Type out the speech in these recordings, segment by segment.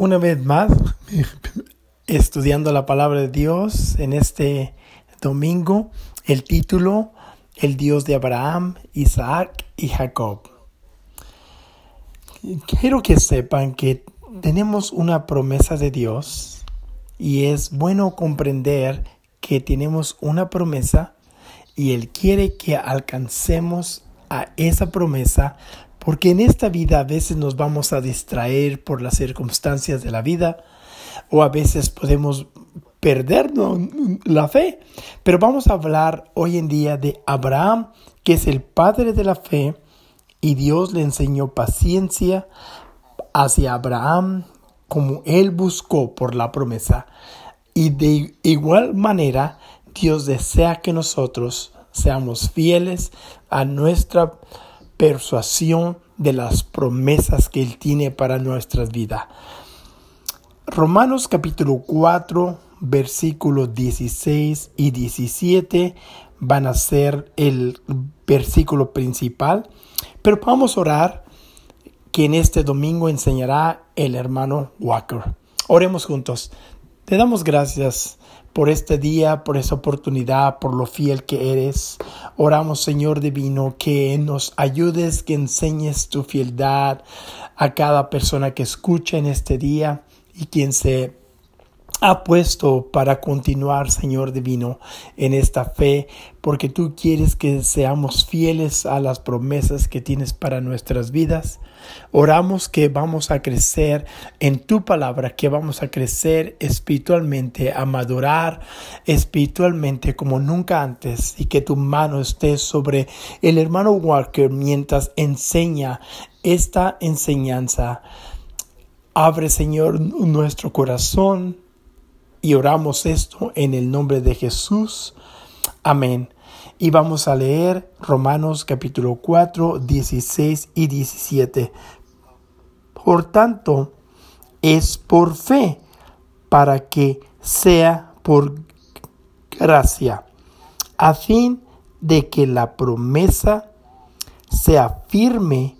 una vez más estudiando la palabra de Dios en este domingo. El título, El Dios de Abraham, Isaac y Jacob. Quiero que sepan que tenemos una promesa de Dios y es bueno comprender que tenemos una promesa y Él quiere que alcancemos a esa promesa porque en esta vida a veces nos vamos a distraer por las circunstancias de la vida o a veces podemos perder la fe. Pero vamos a hablar hoy en día de Abraham, que es el padre de la fe, y Dios le enseñó paciencia hacia Abraham como él buscó por la promesa. Y de igual manera, Dios desea que nosotros seamos fieles a nuestra persuasión de las promesas que Él tiene para nuestras vidas. Romanos capítulo 4, versículos 16 y 17 van a ser el versículo principal, pero vamos a orar que en este domingo enseñará el hermano Walker. Oremos juntos. Te damos gracias por este día, por esa oportunidad, por lo fiel que eres. Oramos, Señor Divino, que nos ayudes, que enseñes tu fieldad a cada persona que escucha en este día y quien se ha puesto para continuar, Señor Divino, en esta fe, porque tú quieres que seamos fieles a las promesas que tienes para nuestras vidas. Oramos que vamos a crecer en tu palabra, que vamos a crecer espiritualmente, a madurar espiritualmente como nunca antes y que tu mano esté sobre el hermano Walker mientras enseña esta enseñanza. Abre, Señor, nuestro corazón y oramos esto en el nombre de Jesús. Amén. Y vamos a leer Romanos capítulo 4, 16 y 17. Por tanto, es por fe para que sea por gracia, a fin de que la promesa sea firme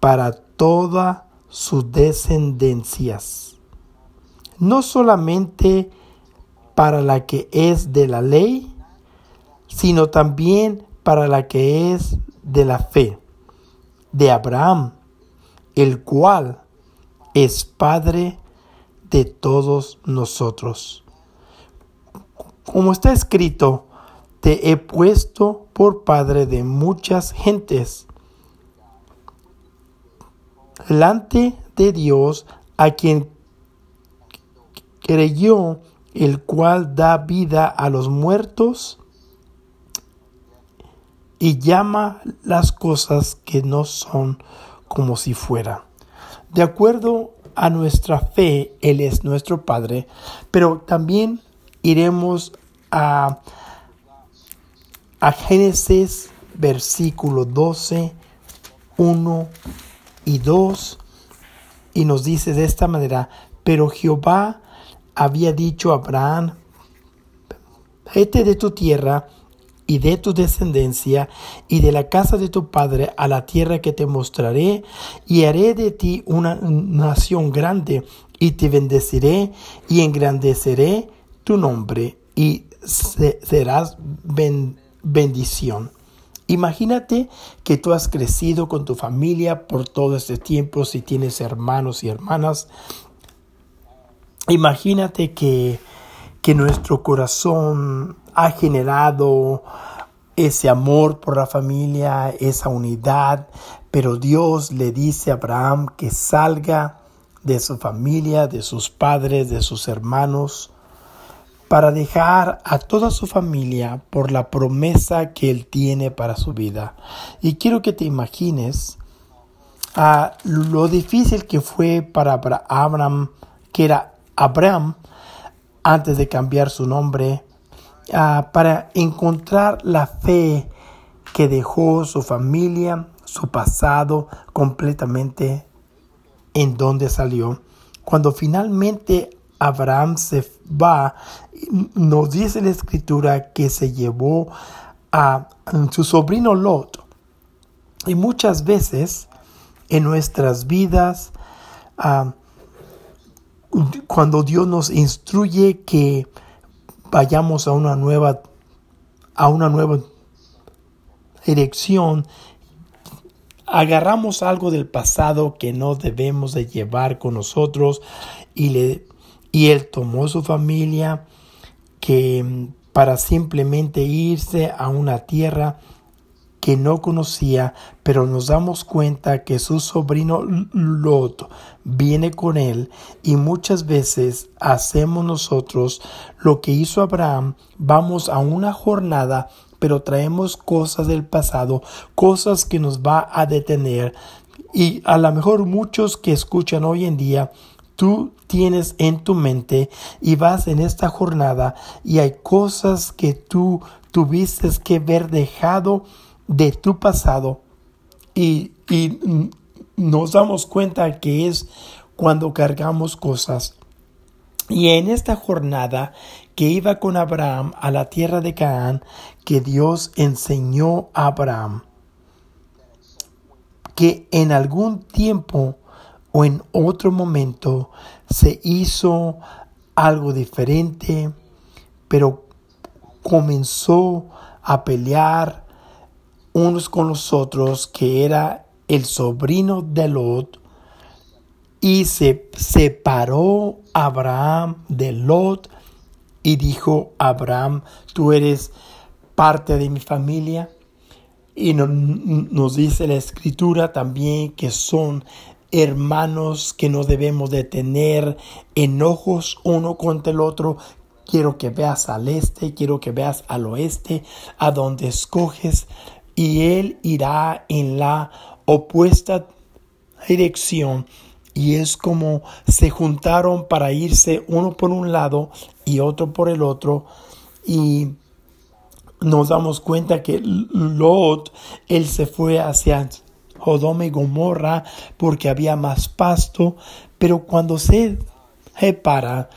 para todas sus descendencias no solamente para la que es de la ley, sino también para la que es de la fe, de Abraham, el cual es Padre de todos nosotros. Como está escrito, te he puesto por Padre de muchas gentes, delante de Dios a quien creyó, el cual da vida a los muertos y llama las cosas que no son como si fuera. De acuerdo a nuestra fe, Él es nuestro Padre, pero también iremos a, a Génesis versículo 12, 1 y 2, y nos dice de esta manera, pero Jehová había dicho a Abraham, vete de tu tierra y de tu descendencia y de la casa de tu padre a la tierra que te mostraré y haré de ti una nación grande y te bendeciré y engrandeceré tu nombre y serás bendición. Imagínate que tú has crecido con tu familia por todo este tiempo, si tienes hermanos y hermanas, Imagínate que, que nuestro corazón ha generado ese amor por la familia, esa unidad, pero Dios le dice a Abraham que salga de su familia, de sus padres, de sus hermanos, para dejar a toda su familia por la promesa que Él tiene para su vida. Y quiero que te imagines a ah, lo difícil que fue para Abraham, que era Abraham antes de cambiar su nombre ah, para encontrar la fe que dejó su familia, su pasado completamente en donde salió. Cuando finalmente Abraham se va, nos dice la escritura que se llevó a su sobrino Lot. Y muchas veces en nuestras vidas ah, cuando Dios nos instruye que vayamos a una nueva a una nueva dirección agarramos algo del pasado que no debemos de llevar con nosotros y le y él tomó su familia que para simplemente irse a una tierra que no conocía, pero nos damos cuenta que su sobrino Lot viene con él y muchas veces hacemos nosotros lo que hizo Abraham, vamos a una jornada, pero traemos cosas del pasado, cosas que nos va a detener. Y a lo mejor muchos que escuchan hoy en día tú tienes en tu mente y vas en esta jornada y hay cosas que tú tuviste que ver dejado de tu pasado y, nos damos cuenta que es cuando cargamos cosas. Y en esta jornada que iba con Abraham a la tierra de Canaán, que Dios enseñó a Abraham que en algún tiempo o en otro momento se hizo algo diferente, pero comenzó a pelear unos con los otros, que era el sobrino de Lot, y se separó Abraham de Lot y dijo, Abraham, tú eres parte de mi familia. Y nos dice la escritura también que son hermanos que no debemos de tener enojos uno contra el otro. Quiero que veas al este, quiero que veas al oeste, a donde escoges y él irá en la opuesta dirección y es como se juntaron para irse uno por un lado y otro por el otro y nos damos cuenta que Lot él se fue hacia Jodome y Gomorra porque había más pasto pero cuando se separa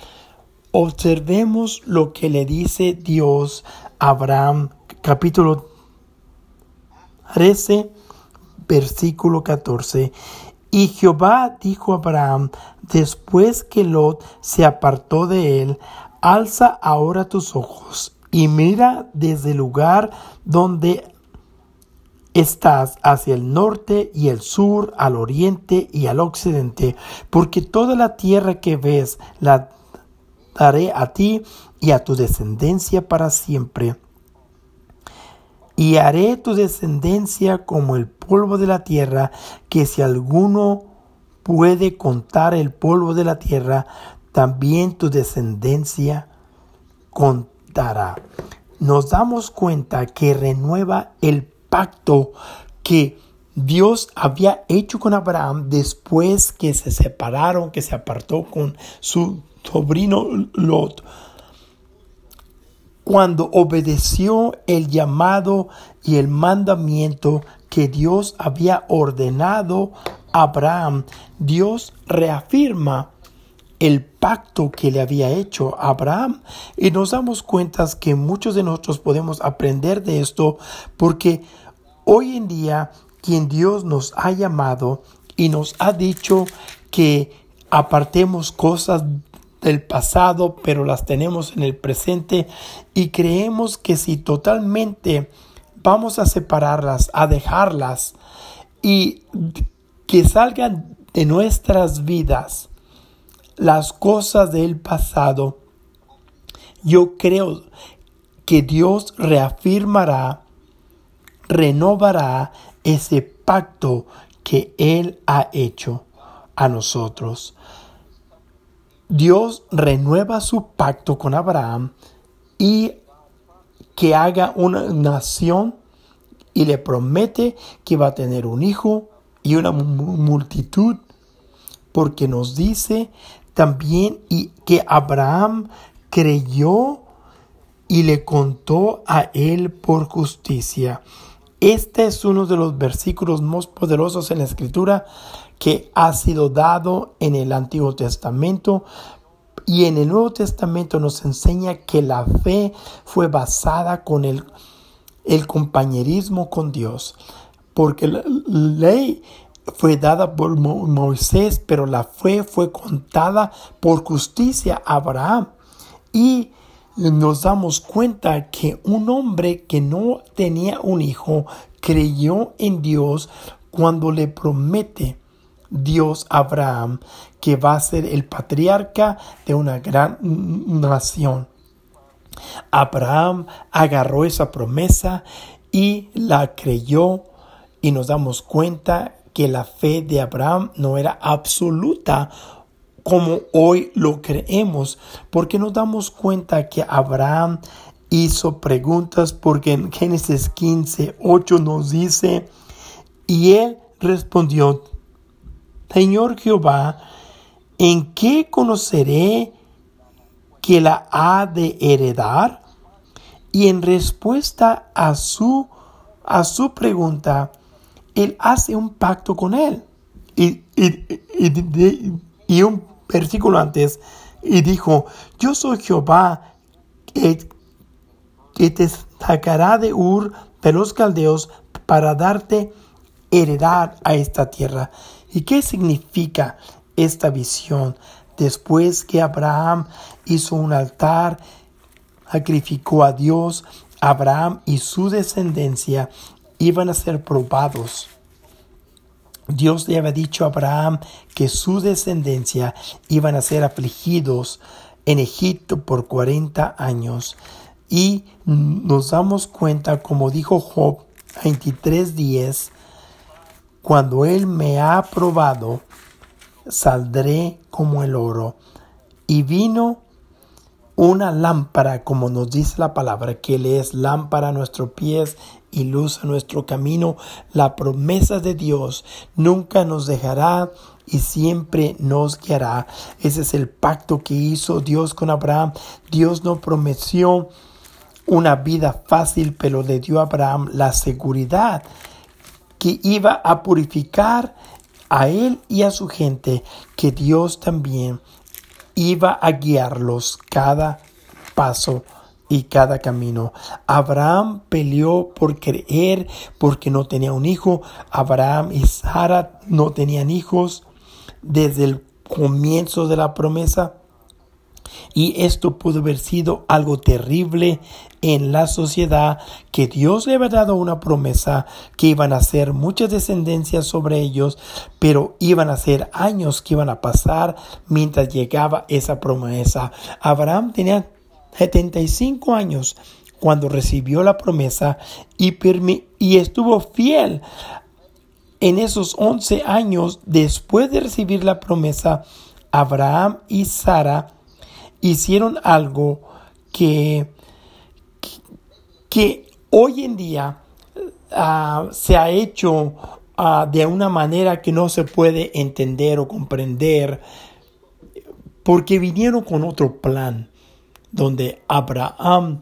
observemos lo que le dice Dios a Abraham capítulo 13, versículo 14. Y Jehová dijo a Abraham, después que Lot se apartó de él, alza ahora tus ojos y mira desde el lugar donde estás hacia el norte y el sur, al oriente y al occidente, porque toda la tierra que ves la daré a ti y a tu descendencia para siempre y haré tu descendencia como el polvo de la tierra, que si alguno puede contar el polvo de la tierra, también tu descendencia contará. Nos damos cuenta que renueva el pacto que Dios había hecho con Abraham después que se separaron, que se apartó con su sobrino Lot cuando obedeció el llamado y el mandamiento que Dios había ordenado a Abraham, Dios reafirma el pacto que le había hecho a Abraham. Y nos damos cuenta que muchos de nosotros podemos aprender de esto porque hoy en día quien Dios nos ha llamado y nos ha dicho que apartemos cosas del pasado, pero las tenemos en el presente y creemos que si totalmente vamos a separarlas, a dejarlas y que salgan de nuestras vidas las cosas del pasado, yo creo que Dios reafirmará, renovará ese pacto que Él ha hecho a nosotros. Dios renueva su pacto con Abraham y que haga una nación y le promete que va a tener un hijo y una multitud, porque nos dice también y que Abraham creyó y le contó a él por justicia. Este es uno de los versículos más poderosos en la escritura que ha sido dado en el Antiguo Testamento y en el Nuevo Testamento nos enseña que la fe fue basada con el, el compañerismo con Dios, porque la ley fue dada por Moisés, pero la fe fue contada por justicia a Abraham. Y nos damos cuenta que un hombre que no tenía un hijo creyó en Dios cuando le promete Dios Abraham que va a ser el patriarca de una gran nación. Abraham agarró esa promesa y la creyó y nos damos cuenta que la fe de Abraham no era absoluta como hoy lo creemos, porque nos damos cuenta que Abraham hizo preguntas, porque en Génesis 15, 8 nos dice, y él respondió, Señor Jehová, ¿en qué conoceré que la ha de heredar? Y en respuesta a su, a su pregunta, él hace un pacto con él. Y, y un versículo antes, y dijo, yo soy Jehová que, te sacará de Ur de los caldeos para darte heredar a esta tierra. ¿Y qué significa esta visión? Después que Abraham hizo un altar, sacrificó a Dios, Abraham y su descendencia iban a ser probados Dios le había dicho a Abraham que su descendencia iban a ser afligidos en Egipto por 40 años. Y nos damos cuenta, como dijo Job 23:10, cuando Él me ha probado, saldré como el oro. Y vino una lámpara, como nos dice la palabra, que le es lámpara a nuestros pies y luz a nuestro camino. La promesa de Dios nunca nos dejará y siempre nos guiará. Ese es el pacto que hizo Dios con Abraham. Dios no prometió una vida fácil, pero le dio a Abraham la seguridad que iba a purificar a él y a su gente, que Dios también iba a guiarlos cada paso y cada camino. Abraham peleó por creer porque no tenía un hijo. Abraham y Sara no tenían hijos desde el comienzo de la promesa. Y esto pudo haber sido algo terrible en la sociedad, que Dios le había dado una promesa que iban a ser muchas descendencias sobre ellos, pero iban a ser años que iban a pasar mientras llegaba esa promesa. Abraham tenía 75 años cuando recibió la promesa y, y estuvo fiel en esos 11 años después de recibir la promesa. Abraham y Sara hicieron algo que, que, hoy en día ah, se ha hecho ah, de una manera que no se puede entender o comprender porque vinieron con otro plan donde Abraham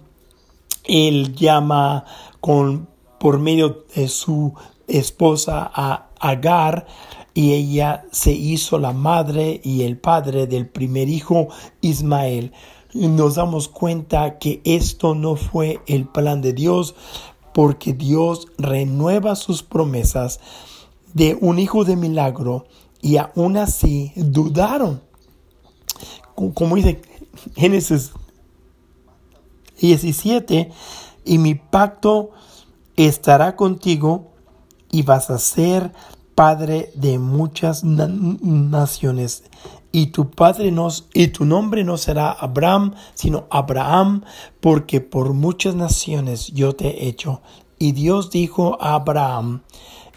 él llama con por medio de su esposa a Agar y ella se hizo la madre y el padre del primer hijo Ismael. Nos damos cuenta que esto no fue el plan de Dios porque Dios renueva sus promesas de un hijo de milagro y aún así dudaron. Como dice Génesis 17, y mi pacto estará contigo y vas a ser padre de muchas naciones. Y tu padre nos, y tu nombre no será Abraham, sino Abraham, porque por muchas naciones yo te he hecho. Y Dios dijo a Abraham,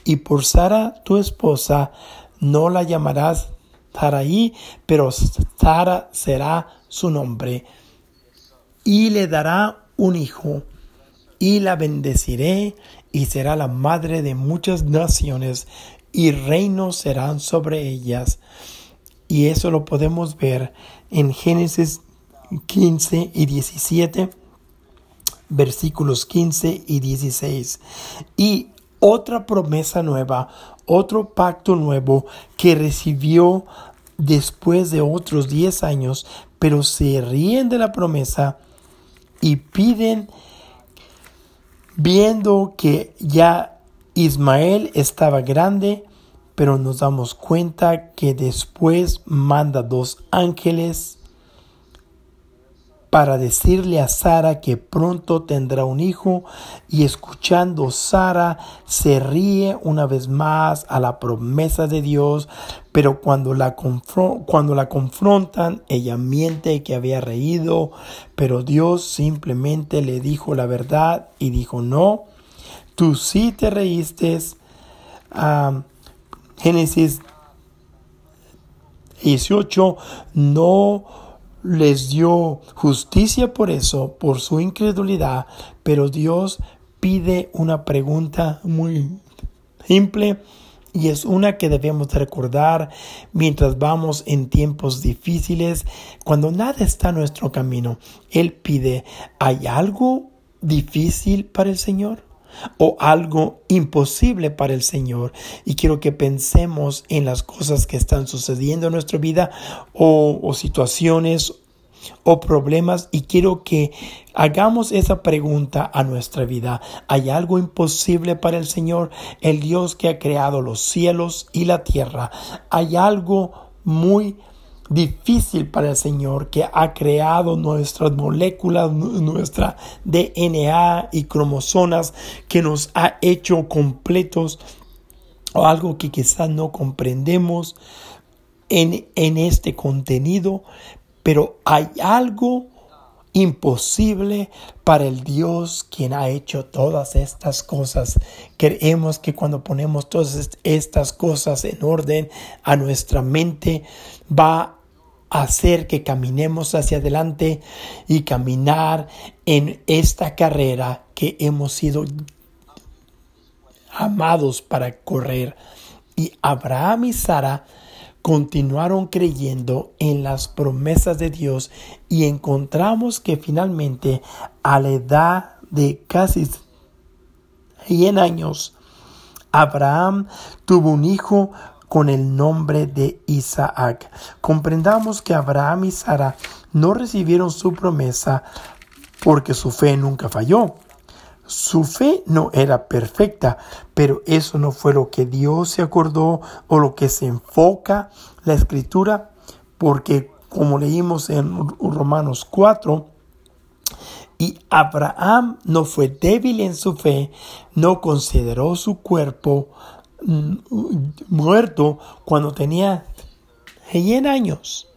y por Sara tu esposa no la llamarás Sarai, pero Sara será su nombre y le dará un hijo, y la bendeciré, y será la madre de muchas naciones, y reinos serán sobre ellas. Y eso lo podemos ver en Génesis 15 y 17, versículos 15 y 16. Y otra promesa nueva, otro pacto nuevo que recibió después de otros 10 años, pero se ríen de la promesa y piden, viendo que ya Ismael estaba grande, pero nos damos cuenta que después manda dos ángeles para decirle a Sara que pronto tendrá un hijo y escuchando Sara se ríe una vez más a la promesa de Dios, pero cuando la, cuando la confrontan ella miente que había reído, pero Dios simplemente le dijo la verdad y dijo no, tú sí te reíste. Ah, Génesis 18 no les dio justicia por eso, por su incredulidad, pero Dios pide una pregunta muy simple y es una que debemos recordar mientras vamos en tiempos difíciles, cuando nada está en nuestro camino. Él pide, ¿hay algo difícil para el Señor? O algo imposible para el Señor. Y quiero que pensemos en las cosas que están sucediendo en nuestra vida o, situaciones o problemas y quiero que hagamos esa pregunta a nuestra vida. ¿Hay algo imposible para el Señor, el Dios que ha creado los cielos y la tierra? ¿Hay algo muy difícil para el Señor que ha creado nuestras moléculas, nuestra DNA y cromosomas, que nos ha hecho completos o algo que quizás no comprendemos en, en este contenido, pero hay algo imposible para el Dios quien ha hecho todas estas cosas. Creemos que cuando ponemos todas estas cosas en orden a nuestra mente va hacer que caminemos hacia adelante y caminar en esta carrera que hemos sido amados para correr. Y Abraham y Sara continuaron creyendo en las promesas de Dios y encontramos que finalmente a la edad de casi 100 años, Abraham tuvo un hijo con el nombre de Isaac. Comprendamos que Abraham y Sara no recibieron su promesa porque su fe nunca falló. Su fe no era perfecta, pero eso no fue lo que Dios se acordó o lo que se enfoca la escritura, porque como leímos en Romanos 4, y Abraham no fue débil en su fe, no consideró su cuerpo muerto cuando tenía 100 años,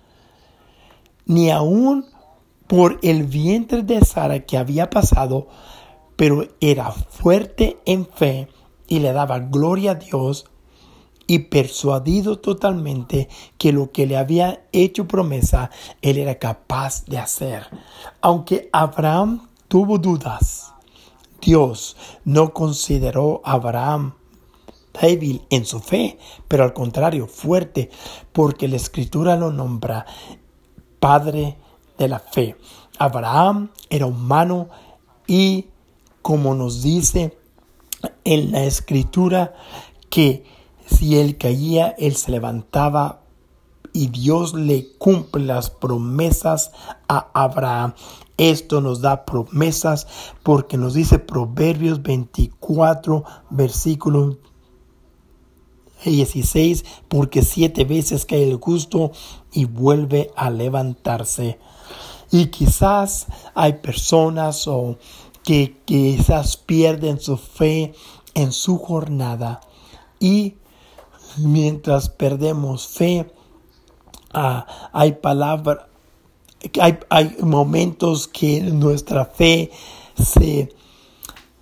ni aún por el vientre de Sara que había pasado, pero era fuerte en fe y le daba gloria a Dios y persuadido totalmente que lo que le había hecho promesa, él era capaz de hacer. Aunque Abraham tuvo dudas, Dios no consideró a Abraham débil en su fe, pero al contrario, fuerte, porque la escritura lo nombra padre de la fe. Abraham era humano y como nos dice en la escritura que si él caía, él se levantaba y Dios le cumple las promesas a Abraham. Esto nos da promesas porque nos dice Proverbios 24, versículo 16, porque siete veces cae el justo y vuelve a levantarse. Y quizás hay personas o que quizás pierden su fe en su jornada. Y mientras perdemos fe, ah, hay palabras, hay, hay, momentos que nuestra fe se,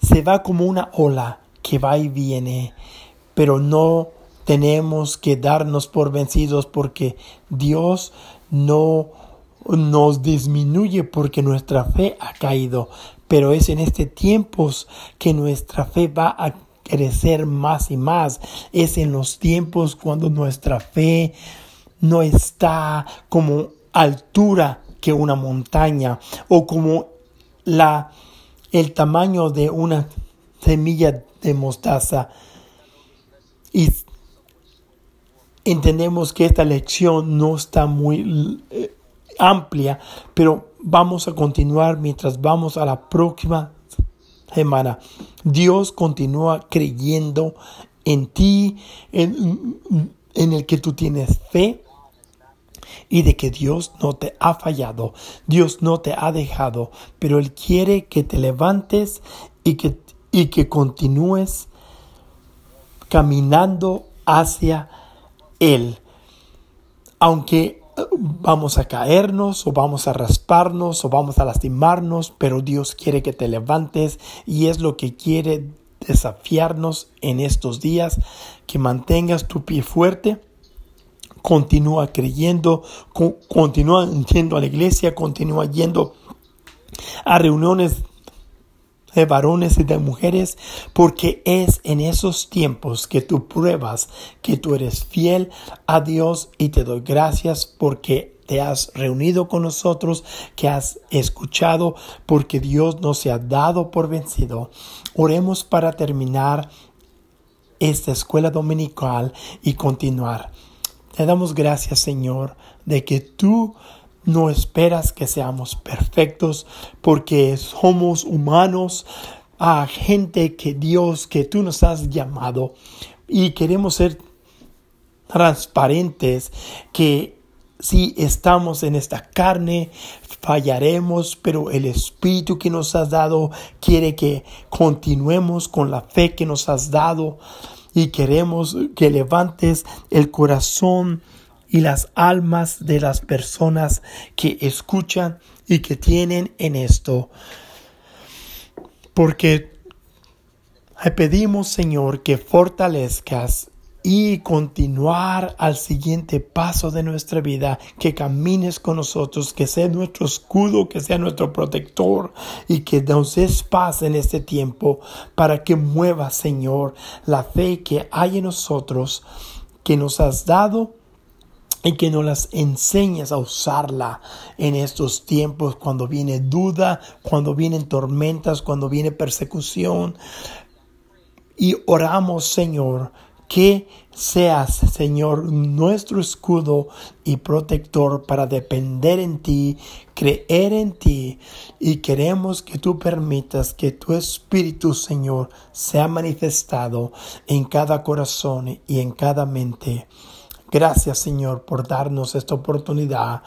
se va como una ola que va y viene, pero no tenemos que darnos por vencidos porque Dios no nos disminuye porque nuestra fe ha caído, pero es en este tiempos que nuestra fe va a crecer más y más. Es en los tiempos cuando nuestra fe no está como altura que una montaña o como la el tamaño de una semilla de mostaza y Entendemos que esta lección no está muy eh, amplia, pero vamos a continuar mientras vamos a la próxima semana. Dios continúa creyendo en ti, en, en el que tú tienes fe y de que Dios no te ha fallado, Dios no te ha dejado, pero Él quiere que te levantes y que, y que continúes caminando hacia Él. Aunque eh, vamos a caernos o vamos a rasparnos o vamos a lastimarnos, pero Dios quiere que te levantes y es lo que quiere desafiarnos en estos días, que mantengas tu pie fuerte continúa creyendo, continúa yendo a la iglesia, continúa yendo a reuniones de varones y de mujeres, porque es en esos tiempos que tú pruebas que tú eres fiel a Dios y te doy gracias porque te has reunido con nosotros, que has escuchado, porque Dios no se ha dado por vencido. Oremos para terminar esta escuela dominical y continuar. Te damos gracias, Señor, de que tú no esperas que seamos perfectos porque somos humanos, a gente que Dios, que tú nos has llamado. Y queremos ser transparentes que si estamos en esta carne, fallaremos, pero el Espíritu que nos has dado quiere que continuemos con la fe que nos has dado. Y queremos que levantes el corazón y las almas de las personas que escuchan y que tienen en esto. Porque pedimos, Señor, que fortalezcas y continuar al siguiente paso de nuestra vida, que camines con nosotros, que sea nuestro escudo, que sea nuestro protector y que nos des paz en este tiempo para que mueva, Señor, la fe que hay en nosotros, que nos has dado y que nos las enseñes a usarla en estos tiempos cuando viene duda, cuando vienen tormentas, cuando viene persecución. Y oramos, Señor, que seas, Señor, nuestro escudo y protector para depender en ti, creer en ti y queremos que tú permitas que tu Espíritu, Señor, sea manifestado en cada corazón y en cada mente. Gracias, Señor, por darnos esta oportunidad.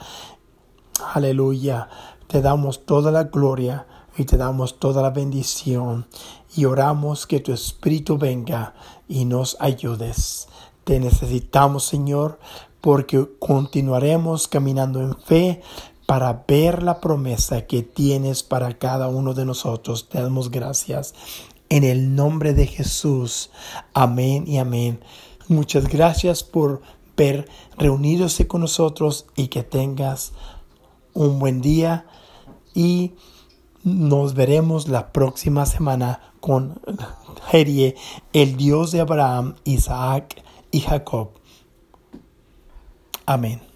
Aleluya. Te damos toda la gloria y te damos toda la bendición y oramos que tu Espíritu venga y nos ayudes. Te necesitamos, Señor, porque continuaremos caminando en fe para ver la promesa que tienes para cada uno de nosotros. Te damos gracias. En el nombre de Jesús. Amén y amén. Muchas gracias por ver reunidos con nosotros y que tengas un buen día y nos veremos la próxima semana con Jerie, el Dios de Abraham, Isaac y Jacob. Amén.